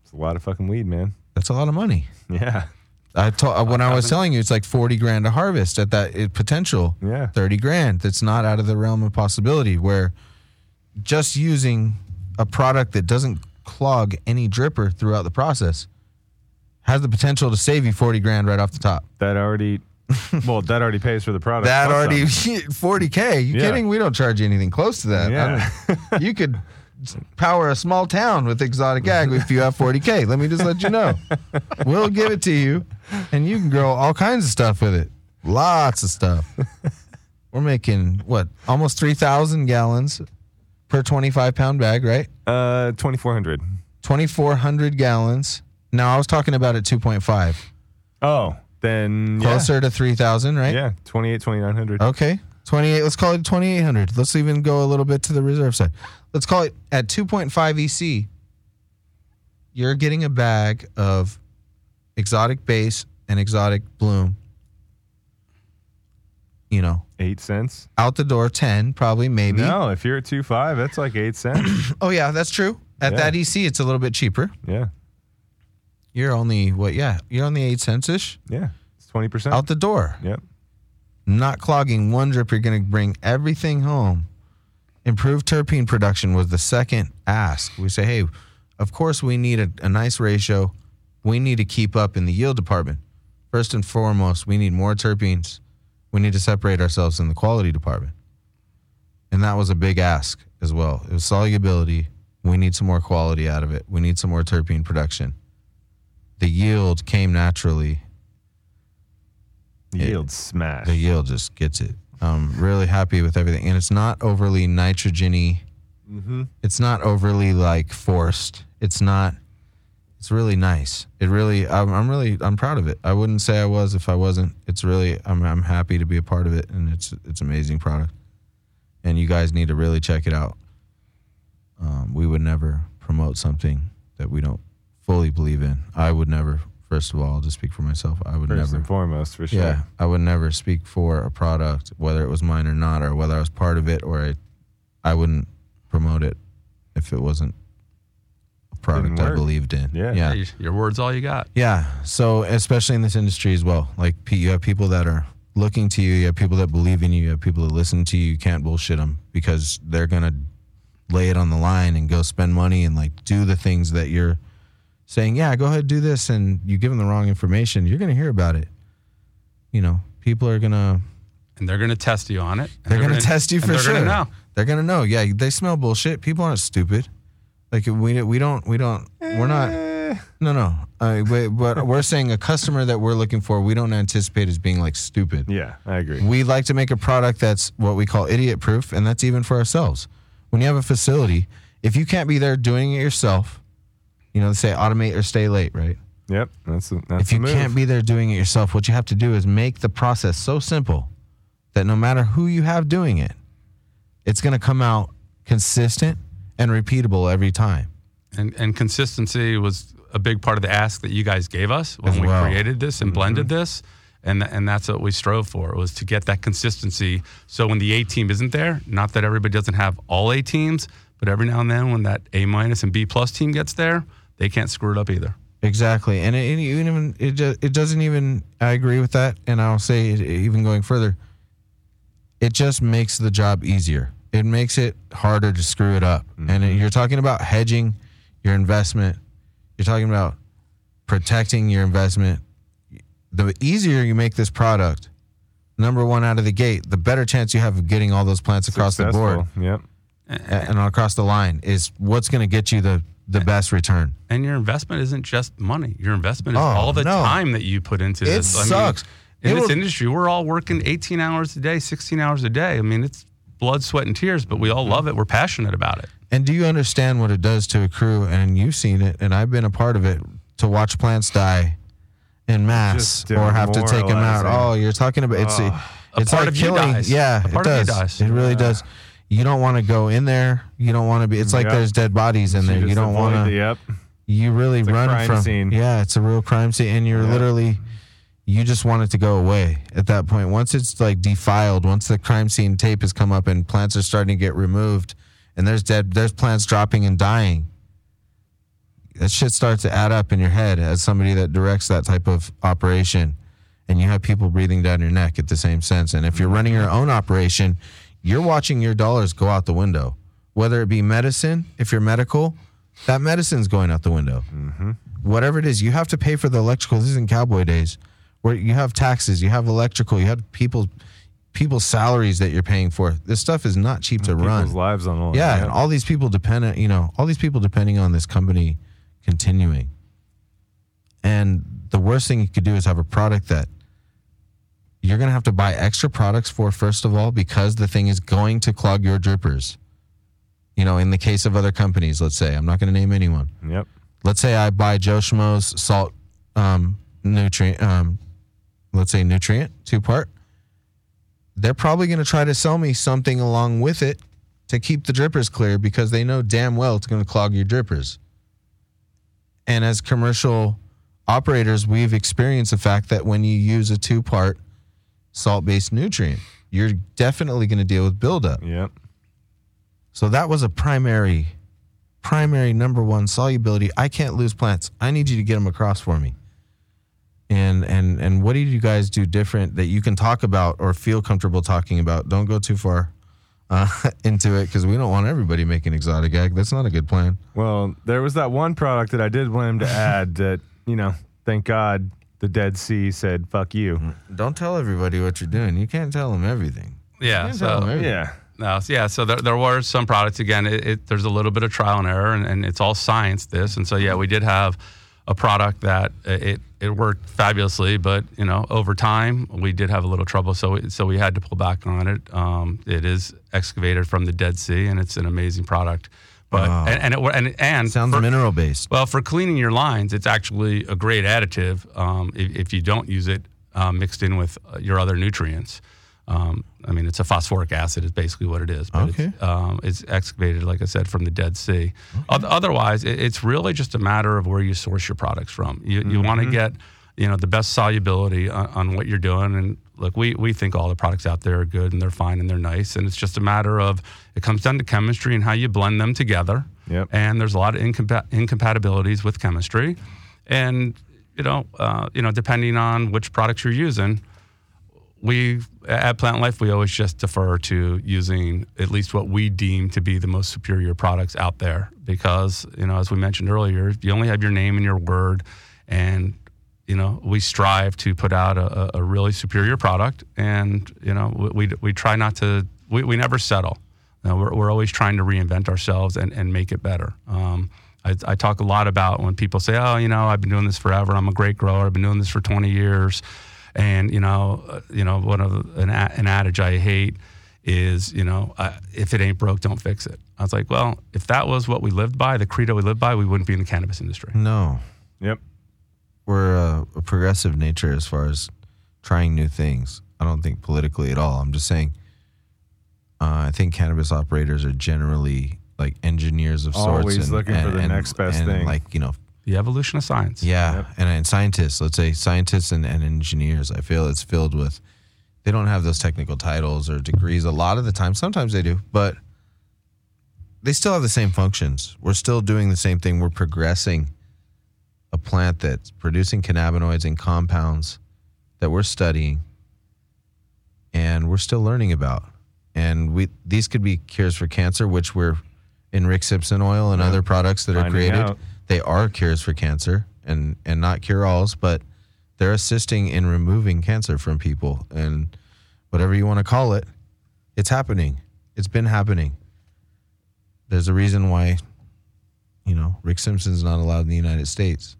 It's a lot of fucking weed, man. That's a lot of money. Yeah. I told when I was telling you it's like forty grand to harvest at that it, potential. Yeah. thirty grand. That's not out of the realm of possibility. Where just using a product that doesn't clog any dripper throughout the process has the potential to save you 40 grand right off the top. That already, well, that already pays for the product. That plus already 40k. You Yeah. kidding? We don't charge you anything close to that. Yeah. you could power a small town with exotic ag if you have 40k. Let me just let you know. We'll give it to you, and you can grow all kinds of stuff with it. Lots of stuff. We're making what almost 3,000 gallons per 25 pound bag, right? Uh, 2400. 2,400 gallons. Now I was talking about at 2.5, Oh, then yeah. closer to 3,000, right? Yeah, 28, 2900. Okay. 28, let's call it 2800. Let's even go a little bit to the reserve side. Let's call it at 2.5 EC. You're getting a bag of exotic base and exotic bloom. You know, Eight cents. out the door 10, probably, maybe. No, if you're at two five, that's like eight cents. Oh, yeah, that's true. At Yeah. that EC, it's a little bit cheaper. yeah, You're only, what, yeah, you're only 8 cents ish yeah. It's 20%. out the door. Yep. not clogging one drip. You're going to bring everything home. Improved terpene production was the second ask. We say, hey, of course we need a, a nice ratio. We need to keep up in the yield department. First and foremost, we need more terpenes. We need to separate ourselves in the quality department. And that was a big ask as well. It was solubility. We need some more quality out of it. We need some more terpene production. The yield came naturally The It- yield smash. the yield just gets it. I'm really happy with everything, and it's not overly nitrogeny. mm-hmm. It's not overly like forced. It's not. It's really nice. It really. I'm, I'm really. I'm proud of it. I wouldn't say I was if I wasn't. It's really. I'm. I'm happy to be a part of it, and it's. It's amazing product. And you guys need to really check it out. Um, we would never promote something that we don't fully believe in. I would never. First of all, I'll just speak for myself. I would First never. and foremost, for sure. Yeah, I would never speak for a product, whether it was mine or not, or whether I was part of it, or I, I wouldn't promote it if it wasn't a product I believed in. Yeah. yeah, Hey, your word's all you got. yeah. So especially in this industry as well, like you have people that are looking to you, you have people that believe in you, you have people that listen to you. You can't bullshit them because they're gonna lay it on the line and go spend money and like do the things that you're saying. Yeah, go ahead do this, and you give them the wrong information. You're gonna hear about it. You know, people are gonna And they're going to test you on it. and they're gonna test you and for they're sure. Gonna know. They're gonna know. Yeah, they smell bullshit. People aren't stupid. Like we we don't we don't we're not. Eh, No, no. Uh, wait, but we're saying a customer that we're looking for, we don't anticipate as being like stupid. yeah, I agree. We like to make a product that's what we call idiot proof, and that's even for ourselves. When you have a facility, if you can't be there doing it yourself, you know, they say automate or stay late, right? Yep, that's the- that's if you the move. can't be there doing it yourself, what you have to do is make the process so simple that no matter who you have doing it, it's going to come out consistent and repeatable every time. And, and consistency was a big part of the ask that you guys gave us when As we created this and mm-hmm. blended this. And, and that's what we strove for was to get that consistency. So when the A team isn't there, not that everybody doesn't have all A teams, but every now and then when that A minus and B plus team gets there, they can't screw it up either. Exactly, and it, it even it just, it doesn't even. I agree with that, and I'll say it, even going further, it just makes the job easier. It makes it harder to screw it up. And mm-hmm. you're talking about hedging your investment. You're talking about protecting your investment. The easier you make this product, number one out of the gate, the better chance you have of getting all those plants across the board Yep. and across the line is what's going to get you the the best return. And your investment isn't just money. Your investment is Oh, all the no. time that you put into It this. sucks. in It this will- industry, we're all working 18 hours a day, 16 hours a day. I mean, it's blood, sweat, and tears, but we all love it. We're passionate about it. And do you understand what it does to a crew? And you've seen it, and I've been a part of it to watch plants die in mass or have to take them out. Oh, you're talking about it's Oh. A it's part like of you killing. dies. Yeah, A it part of you does. dies. It really does. You don't want to go in there. You don't want to be. It's like Yep. there's dead bodies in there. You don't want to. Yep. You really a run from. scene. Yeah, it's a real crime scene, and you're Yeah. literally. You just want it to go away at that point. Once it's like defiled, once the crime scene tape has come up and plants are starting to get removed, and there's dead, there's plants dropping and dying. That shit starts to add up in your head as somebody that directs that type of operation, and you have people breathing down your neck at the same sense. And if you're running your own operation, you're watching your dollars go out the window. Whether it be medicine, if you're medical, that medicine's going out the window. Mm-hmm. whatever it is, you have to pay for the electrical. This isn't cowboy days where you have taxes, you have electrical, you have people people's salaries that you're paying for. This stuff is not cheap to run. People's lives on line. Yeah, and all these people depend on, you know, all these people depending on this company continuing. And the worst thing you could do is have a product that you're going to have to buy extra products for first of all because the thing is going to clog your drippers. You know, in the case of other companies, let's say, I'm not going to name anyone. Yep. Let's say I buy Joe Schmo's salt um, nutrient, um, let's say nutrient, two part. They're probably going to try to sell me something along with it to keep the drippers clear because they know damn well it's going to clog your drippers. And as commercial operators, we've experienced the fact that when you use a two part salt based nutrient, you're definitely going to deal with buildup. Yep. So that was a primary, primary number one solubility. I can't lose plants. I need you to get them across for me. And and and what did you guys do different that you can talk about or feel comfortable talking about? Don't go too far uh, into it because we don't want everybody making exotic ag. That's not a good plan. Well, there was that one product that I did want him to add that, you know, thank God the Dead Sea said, fuck you. Don't tell everybody what you're doing. You can't tell them everything. Yeah. can't tell them So everything. Yeah. no, yeah. So there, there were some products. Again, it, it, there's a little bit of trial and error, and, and it's all science. This, and so yeah, we did have a product that it it worked fabulously, but you know, over time we did have a little trouble. So we, so we had to pull back on it. Um, it is excavated from the Dead Sea, and it's an amazing product. But Wow. and, and it and and Sounds for- mineral based. well, for cleaning your lines, it's actually a great additive um, if, if you don't use it uh, mixed in with uh, your other nutrients. Um, I mean, it's a phosphoric acid, is basically what it is. But Okay. it's, um, it's excavated, like I said, from the Dead Sea. Oth- Otherwise, it, it's really just a matter of where you source your products from. You, you want to get you know the best solubility on, on what you're doing and look we, we think all the products out there are good and they're fine and they're nice. And it's just a matter of it comes down to chemistry and how you blend them together. Yep. and there's a lot of incompa- incompatibilities with chemistry, and you know, uh, you know, depending on which products you're using, we at Plant Life we always just defer to using at least what we deem to be the most superior products out there. Because you know, as we mentioned earlier, you only have your name and your word, and you know, we strive to put out a, a really superior product, and you know, we we, we try not to, we, we never settle. You know, we're, we're always trying to reinvent ourselves and, and make it better. Um, I, I talk a lot about when people say, "Oh, you know, I've been doing this forever. I'm a great grower. I've been doing this for 20 years," and you know, uh, you know, one of an, an adage I hate is, you know, uh, if it ain't broke, don't fix it. I was like, well, if that was what we lived by, the credo we lived by, we wouldn't be in the cannabis industry. No. Yep. We're a, a progressive nature as far as trying new things. I don't think politically at all. I'm just saying. Uh, I think cannabis operators are generally like engineers of sorts. Always looking for the next best and, thing. Like you know, The evolution of science. yeah, Yep. and, and scientists. Let's say scientists and, and engineers. I feel it's filled with. They don't have those technical titles or degrees a lot of the time. Sometimes they do, but they still have the same functions. We're still doing the same thing. We're progressing a plant that's producing cannabinoids and compounds that we're studying and we're still learning about. And we these could be cures for cancer, which we're in Rick Simpson oil and Yeah. other products that are created. out. They are cures for cancer and and not cure alls, but they're assisting in removing cancer from people and whatever you want to call it, it's happening. It's been happening. There's a reason why, you know, Rick Simpson's not allowed in the United States.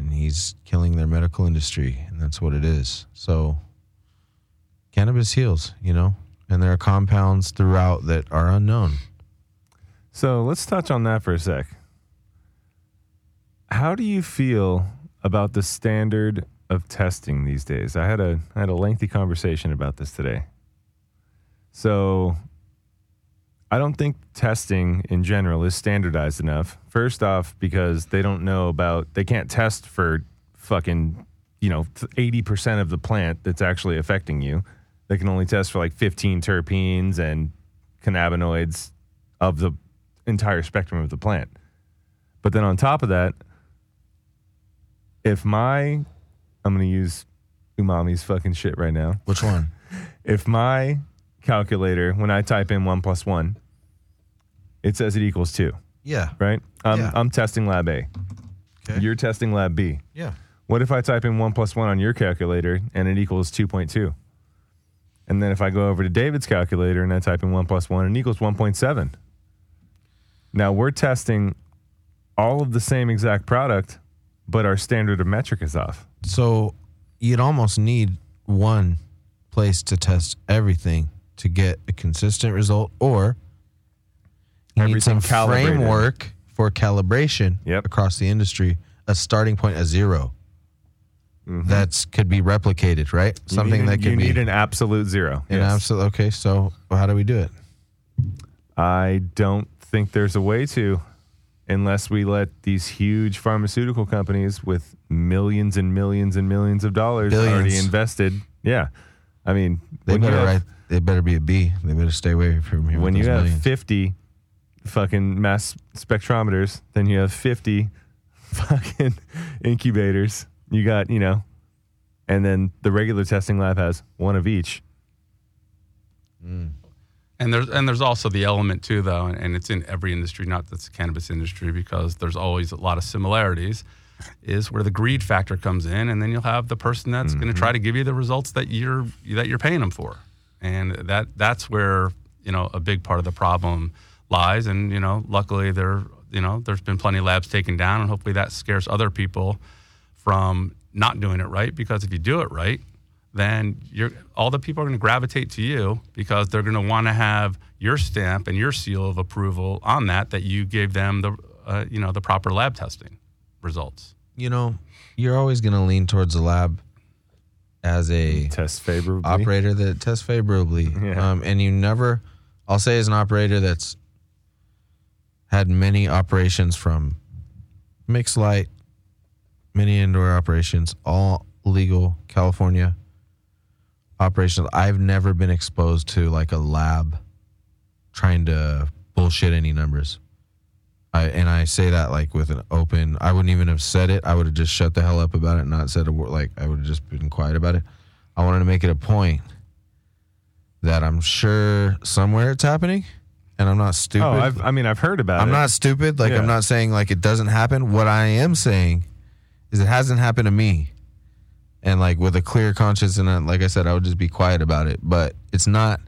And he's killing their medical industry, and that's what it is. So cannabis heals, you know, and there are compounds throughout that are unknown. So let's touch on that for a sec. How do you feel about the standard of testing these days? I had a I had a lengthy conversation about this today. So I don't think testing in general is standardized enough. First off, because they don't know about they can't test for fucking you know eighty percent of the plant that's actually affecting you. They can only test for like fifteen terpenes and cannabinoids of the entire spectrum of the plant. But then on top of that, if my I'm gonna use umami's fucking shit right now. Which one? If my calculator, when I type in one plus one, it says it equals two, Yeah. right? I'm, Yeah. I'm testing lab A. Okay. You're testing lab B. yeah. What if I type in one plus one on your calculator and it equals 2.2? And then if I go over to David's calculator and I type in one plus one and it equals 1.7. Now we're testing all of the same exact product, but our standard of metric is off. So you'd almost need one place to test everything to get a consistent result, or you need Everything some calibrated. framework for calibration Yep. across the industry, a starting point, a 0 that's could be replicated, right? Mm-hmm. You Something need that an- can you be need an absolute zero. an Yes. absolute. Okay, so how do we do it? I don't think there's a way to unless we let these huge pharmaceutical companies with millions and millions and millions of dollars already Billions. invested. Yeah. I mean, They when you better have, write. They better be a B. They better stay away from here. when you have millions. 50 fucking mass spectrometers, then you have 50 fucking incubators. You got, you know, and then the regular testing lab has one of each. Mm. And there's and there's also the element too, though, and, and it's in every industry, not just the cannabis industry, because there's always a lot of similarities. Is where the greed factor comes in, and then you'll have the person that's mm-hmm. going to try to give you the results that you're that you're paying them for, and that that's where you know a big part of the problem lies. And you know, luckily there you know there's been plenty of labs taken down, and hopefully that scares other people from not doing it right. Because if you do it right, then you're all the people are going to gravitate to you because they're going to want to have your stamp and your seal of approval on that that you gave them the uh, you know the proper lab testing results. you know, you're always going to lean towards the lab as a Test favorably. operator that tests favorably. Yeah. Um, and you never, I'll say, as an operator that's had many operations from mixed light, many indoor operations, all legal California operations. I've never been exposed to like a lab trying to bullshit any numbers. I and I say that like with an open. I wouldn't even have said it. I would have just shut the hell up about it, and not said a word. Like I would have just been quiet about it. I wanted to make it a point that I'm sure somewhere it's happening, and I'm not oh, stupid. Oh, I've, I mean, I've heard about I'm it. not stupid. Like Yeah. I'm not saying like it doesn't happen. What I am saying is it hasn't happened to me, and like with a clear conscience, and like I said, I would just be quiet about it. But it's not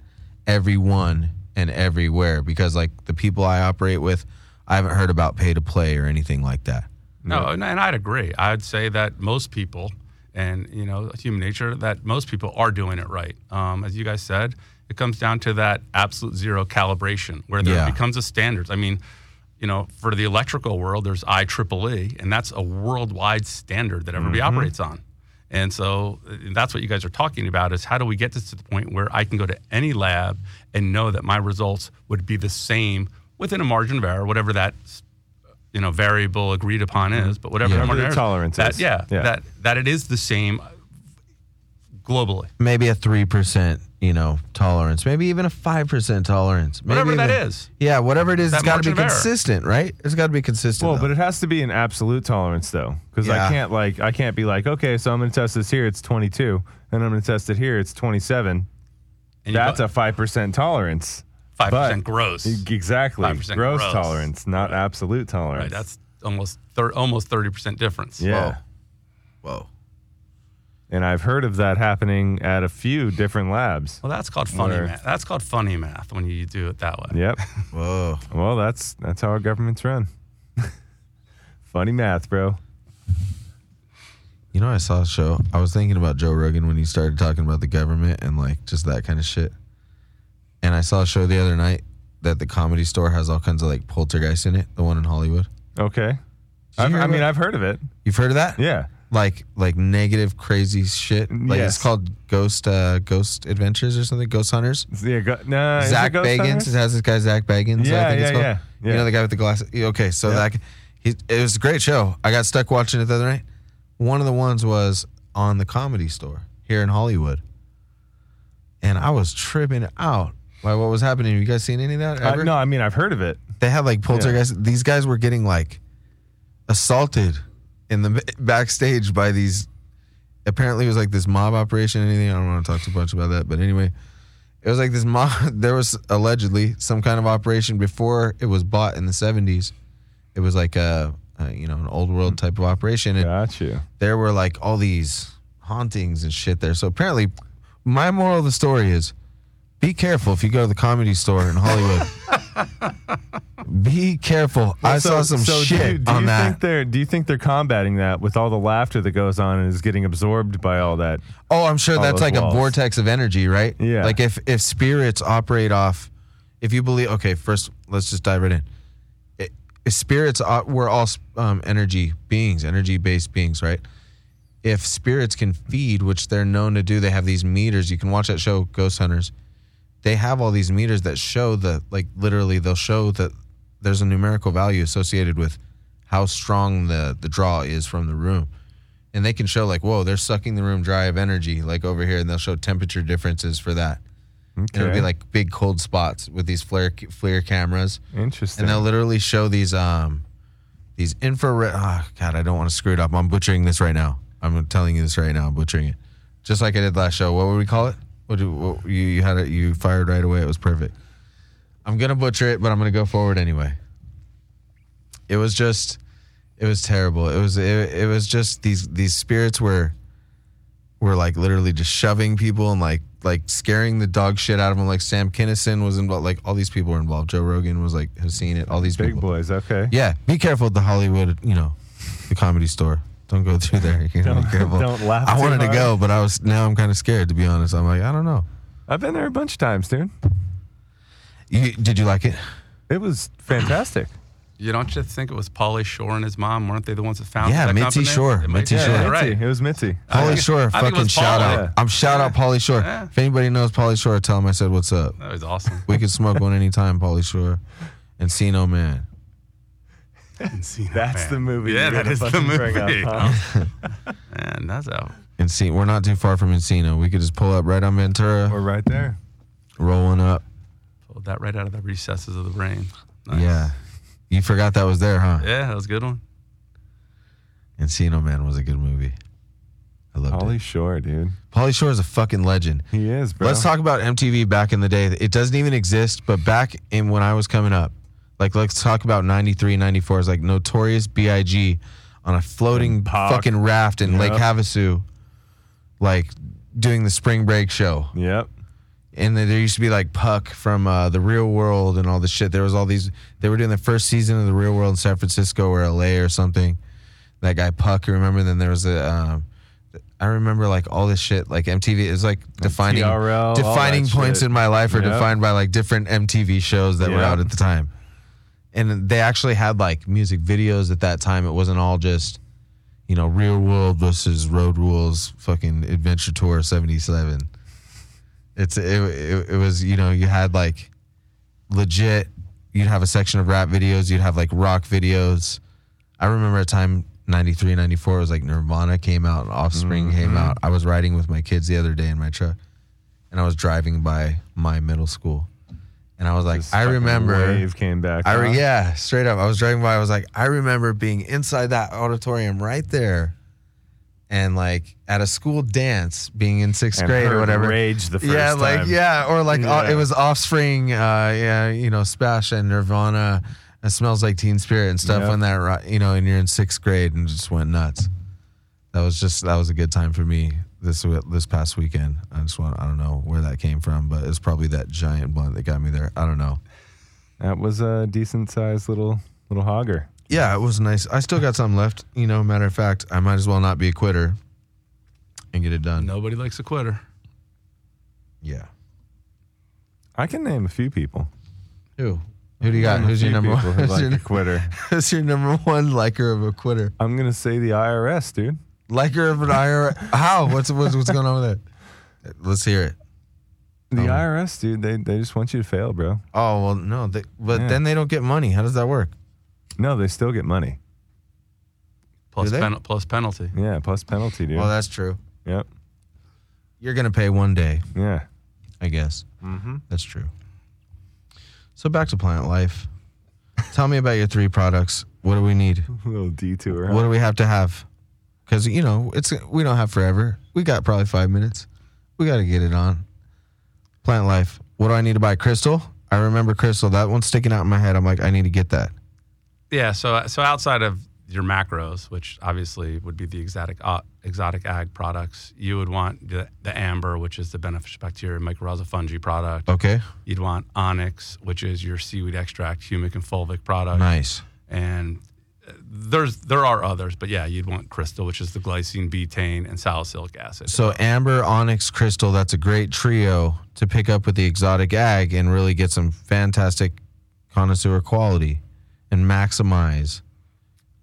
everyone and everywhere because like the people I operate with, I haven't heard about pay to play or anything like that. No, and, I'd agree. I'd say that most people, and you know, human nature, that most people are doing it right. Um, as you guys said, it comes down to that absolute zero calibration where there Yeah. becomes a standards. I mean, you know, for the electrical world, there's IEEE, and that's a worldwide standard that everybody operates on. And so uh, that's what you guys are talking about is how do we get this to the point where I can go to any lab and know that my results would be the same within a margin of error, whatever that you know variable agreed upon mm-hmm. is, but whatever Yeah. the Whatever margin the error- tolerance that, is. Yeah, Yeah. that that it is the same globally. Maybe a three percent, you know, tolerance. Maybe even a five percent tolerance. Maybe Whatever that even- is. Yeah, whatever it is, That it's got to be margin of error. consistent, right? It's got to be consistent. Well, though. but it has to be an absolute tolerance though, because Yeah. I can't like I can't be like okay, so I'm going to test this here, it's 22, and I'm going to test it here, it's 27. And That's a five percent tolerance. Five percent gross. Exactly, 5% gross, gross. tolerance, not absolute tolerance. Right, that's almost thir- almost thirty percent difference. yeah. Whoa. And I've heard of that happening at a few different labs. Well, that's called funny Where- math. That's called funny math when you do it that way. Yep. Whoa. well, that's that's how our governments run. Funny math, bro. You know, I saw a show. I was thinking about Joe Rogan when he started talking about the government and like just that kind of shit. And I saw a show the other night that the comedy store has all kinds of like poltergeist in it, the one in Hollywood. Okay. I've, hear I mean, about- I've heard of it. You've heard of that? Yeah. Like like negative crazy shit. Like Yes. it's called Ghost uh Ghost Adventures or something, Ghost Hunters. Yeah. Go, nah, is it Zak Ghost Bagans. It has this guy Zak Bagans. Yeah, I think it's yeah, called. yeah, You know the guy with the glasses. Okay, so that he, it was a great show. I got stuck watching it the other night. One of the ones was on the comedy store here in Hollywood, and I was tripping out by what was happening. You guys seen any of that? Uh, Ever? no, I mean I've heard of it. They had like poltergeist. These guys were getting like assaulted in the b- backstage by these. Apparently, it was like this mob operation. Anything? I don't want to talk too much about that, but anyway, it was like this mob. There was allegedly some kind of operation before it was bought in the seventies. It was like a uh, you know, an old world type of operation. And Got you. there were like all these hauntings and shit there. So apparently, my moral of the story is be careful if you go to the comedy store in Hollywood. be careful. I saw some so shit do you, do on you that. Think they're, do you think they're combating that with all the laughter that goes on and is getting absorbed by all that? Oh, I'm sure that's like walls. a vortex of energy, right? Yeah. Like if if spirits operate off, if you believe, okay, first let's just dive right in. I- If spirits, we're all um, energy beings, energy based beings, right? If spirits can feed, which they're known to do, they have these meters. You can watch that show, Ghost Hunters. They have all these meters that show that, like, literally, they'll show that there's a numerical value associated with how strong the the draw is from the room. And they can show like whoa they're sucking the room dry of energy like over here and they'll show temperature differences for that. And it'll be like big cold spots with these FLIR FLIR cameras. Interesting. and they'll literally show these um these infrared oh god i don't want to screw it up. I'm butchering this right now. I'm telling you this right now. I'm butchering it. Just like i did last show. What would we call it what, do, what you, you had it you fired right away it was perfect. I'm gonna butcher it but i'm gonna go forward anyway. It was just it was terrible. It was it, it was just these these spirits were were like literally just shoving people and like like scaring the dog shit out of them like sam kinnison was involved like all these people were involved. Joe rogan was like has seen it all these Big people. boys. Okay. yeah be careful at the hollywood you know the comedy store don't go through there you gotta Don't- be careful don't laugh i too wanted to go but i was now i'm kind of scared to be honest i'm like i don't know I've been there a bunch of times, dude. you, did you like it It was fantastic. You don't just think it was Pauly Shore and his mom? Weren't they the ones that founded Yeah, that Mitzi company? Shore. It might Mitzi be. Shore. Yeah, Mitzi. right. It was Mitzi. Pauly Shore, I think it fucking was shout Pauly. out. Yeah. I'm shout out Pauly Shore. Yeah. If anybody knows Pauly Shore, tell him I said what's up. That was awesome. We could smoke one anytime, Pauly Shore. Encino Man. Encino That's Man. the movie Yeah, you're that the fucking bring up, movie. huh? Man, that's out. Encino. We're not too far from Encino. We could just pull up right on Ventura, We're right there. Rolling up. Pulled that right out of the recesses of the brain. Nice. Yeah. You forgot that was there, huh? Yeah, that was a good one. Encino Man was a good movie. I loved Pauly it. Shore, dude. Pauly Shore is a fucking legend. He is, bro. Let's talk about MTV back in the day. It doesn't even exist, but back in when I was coming up, like let's talk about 93, 94 is like Notorious B.I.G. on a floating Pac. fucking raft in Lake Yep. Havasu, like doing the spring break show. Yep. And then there used to be like Puck from uh, the Real World and all this shit. There was all these. They were doing the first season of the Real World in San Francisco or L.A. or something. That guy Puck, you remember? Then there was a. Um, I remember like all this shit. Like MTV is like defining TRL, all defining that points shit. in my life are Yep. defined by like different MTV shows that were Yep. out at the time. And they actually had like music videos at that time. It wasn't all just, you know, Real World versus Road Rules, fucking Adventure Tour '77. It's it, it, it was you know you had like legit. You'd have a section of rap videos. You'd have like rock videos. I remember a time 93, 94 it was like Nirvana came out and Offspring Mm-hmm. came out. I was riding with my kids the other day in my truck, and I was driving by my middle school, and I was like, This I remember. Wave came back. I re- yeah, straight up. I was driving by. I was like, I remember being inside that auditorium right there, and like at a school dance, being in sixth And grade or whatever. Rage the first yeah, like time. yeah, or like uh, Yeah. it was Offspring. Uh, yeah, you know, Spash and Nirvana. It smells like Teen Spirit and stuff Yep. when that you know, and you're in sixth grade and just went nuts. That was just that was a good time for me this this past weekend. I just want I don't know where that came from, but it's probably that giant blunt that got me there. I don't know. That was a decent sized little little hogger. Yeah, it was nice. I still got some left. You know, matter of fact, I might as well not be a quitter and get it done. Nobody likes a quitter. Yeah. I can name a few people. Who? Who do you got? Who's your number one? who Who's, like your, a quitter? who's your number one liker of a quitter? I'm gonna say the IRS, dude. Liker of an IRA? How? What's what's what's going on with that? Let's hear it. The Oh. IRS, dude. They they just want you to fail, bro. Oh well, no, they, but Yeah. then they don't get money. How does that work? No, they still get money. Plus, Do they? pen- plus penalty. Yeah, plus penalty, dude. Well, that's true. yep. You're gonna pay one day, Yeah. I guess. Mm-hmm. That's true. So back to Plant Life. Tell me about your three products. What do we need? A little detour. huh? What do we have to have? Because you know it's we don't have forever. We got probably five minutes. We got to get it on. Plant life. What do I need to buy? Crystal. I remember crystal. That one's sticking out in my head. I'm like, I need to get that. Yeah. So so outside of your macros, which obviously would be the exotic uh, exotic ag products. You would want the, the amber, which is the beneficial bacteria mycorrhizal fungi product. Okay. You'd want onyx, which is your seaweed extract, humic and fulvic product. Nice. And there's there are others, but yeah, you'd want crystal, which is the glycine, betaine, and salicylic acid. So amber, onyx, crystal, that's a great trio to pick up with the exotic ag and really get some fantastic connoisseur quality and maximize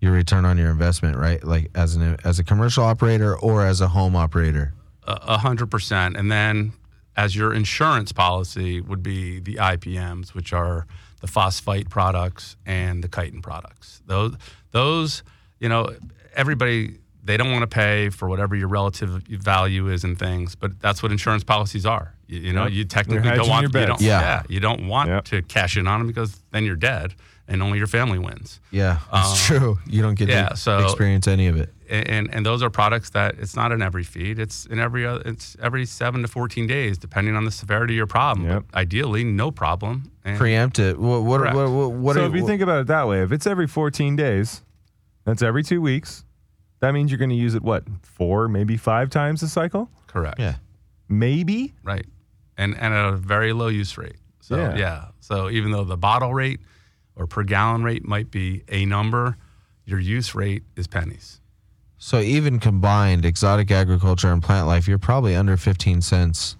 your return on your investment, right? Like as an as a commercial operator or as a home operator. A a hundred percent. And then as your insurance policy would be the IPMs, which are the phosphite products and the chitin products. Those those, you know, everybody they don't want to pay for whatever your relative value is and things, but that's what insurance policies are. You, you know, Yep. you technically don't want you don't, bets. Yeah. you don't want Yep. to cash in on them because then you're dead and only your family wins. Yeah, that's um, true. You don't get yeah, to so- experience any of it. and and those are products that it's not in every feed. It's in every other, it's every seven to fourteen days, depending on the severity of your problem. Yep. Ideally, no problem. And Preempt it. What what Correct. what, what, what so are- if you think about it that way, if it's every 14 days, that's every two weeks. That means you're going to use it what four, maybe five times a cycle, correct, Yeah. maybe. right, and and at a very low use rate. So Yeah. yeah. So even though the bottle rate or per gallon rate might be a number, your use rate is pennies. So even combined, exotic agriculture and plant life, you're probably under 15 cents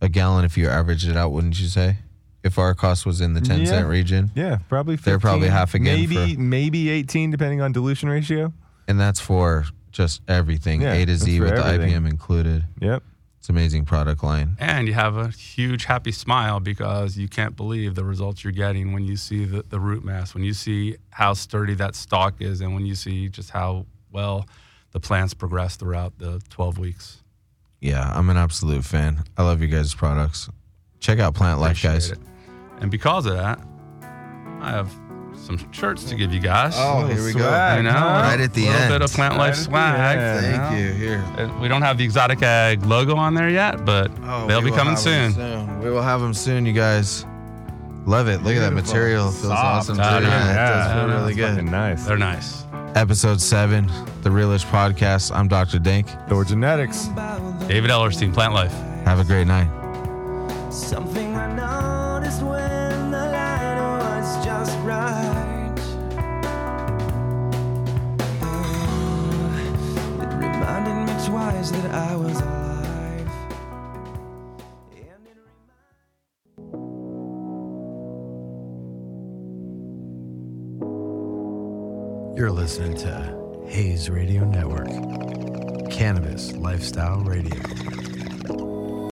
a gallon if you average it out, wouldn't you say? If our cost was in the 10 Yeah. cent region, Yeah, probably. 15, They're probably half again Maybe for- maybe 18, depending on dilution ratio. and that's for just everything, Yeah, A to Z for with the everything. IPM included. Yep. It's an amazing product line. And you have a huge happy smile because you can't believe the results you're getting when you see the, the root mass, when you see how sturdy that stalk is, and when you see just how well the plants progress throughout the 12 weeks. Yeah, I'm an absolute fan. I love you guys' products. Check out Plant Life, guys. It. And because of that, I have some shirts to give you guys. Oh, here we go. Swag, You know, huh? Right at the end. a little end. bit of plant life at the swag. end. you Thank know. you. Here. Uh, We don't have the exotic ag logo on there yet, but Oh, they'll be coming have 'em soon. We will have them soon, you guys. Love it. Look at that material. It feels Soft. awesome. Too. yeah. it does Yeah, feel no, really It's fucking good. nice. They're nice. Episode seven, the Realish Podcast. I'm Dr. Dink. Thor Genetics. David Ellerstein, Plant Life. Have a great night. Something that I was alive. You're listening to Hayes Radio Network, Cannabis Lifestyle Radio.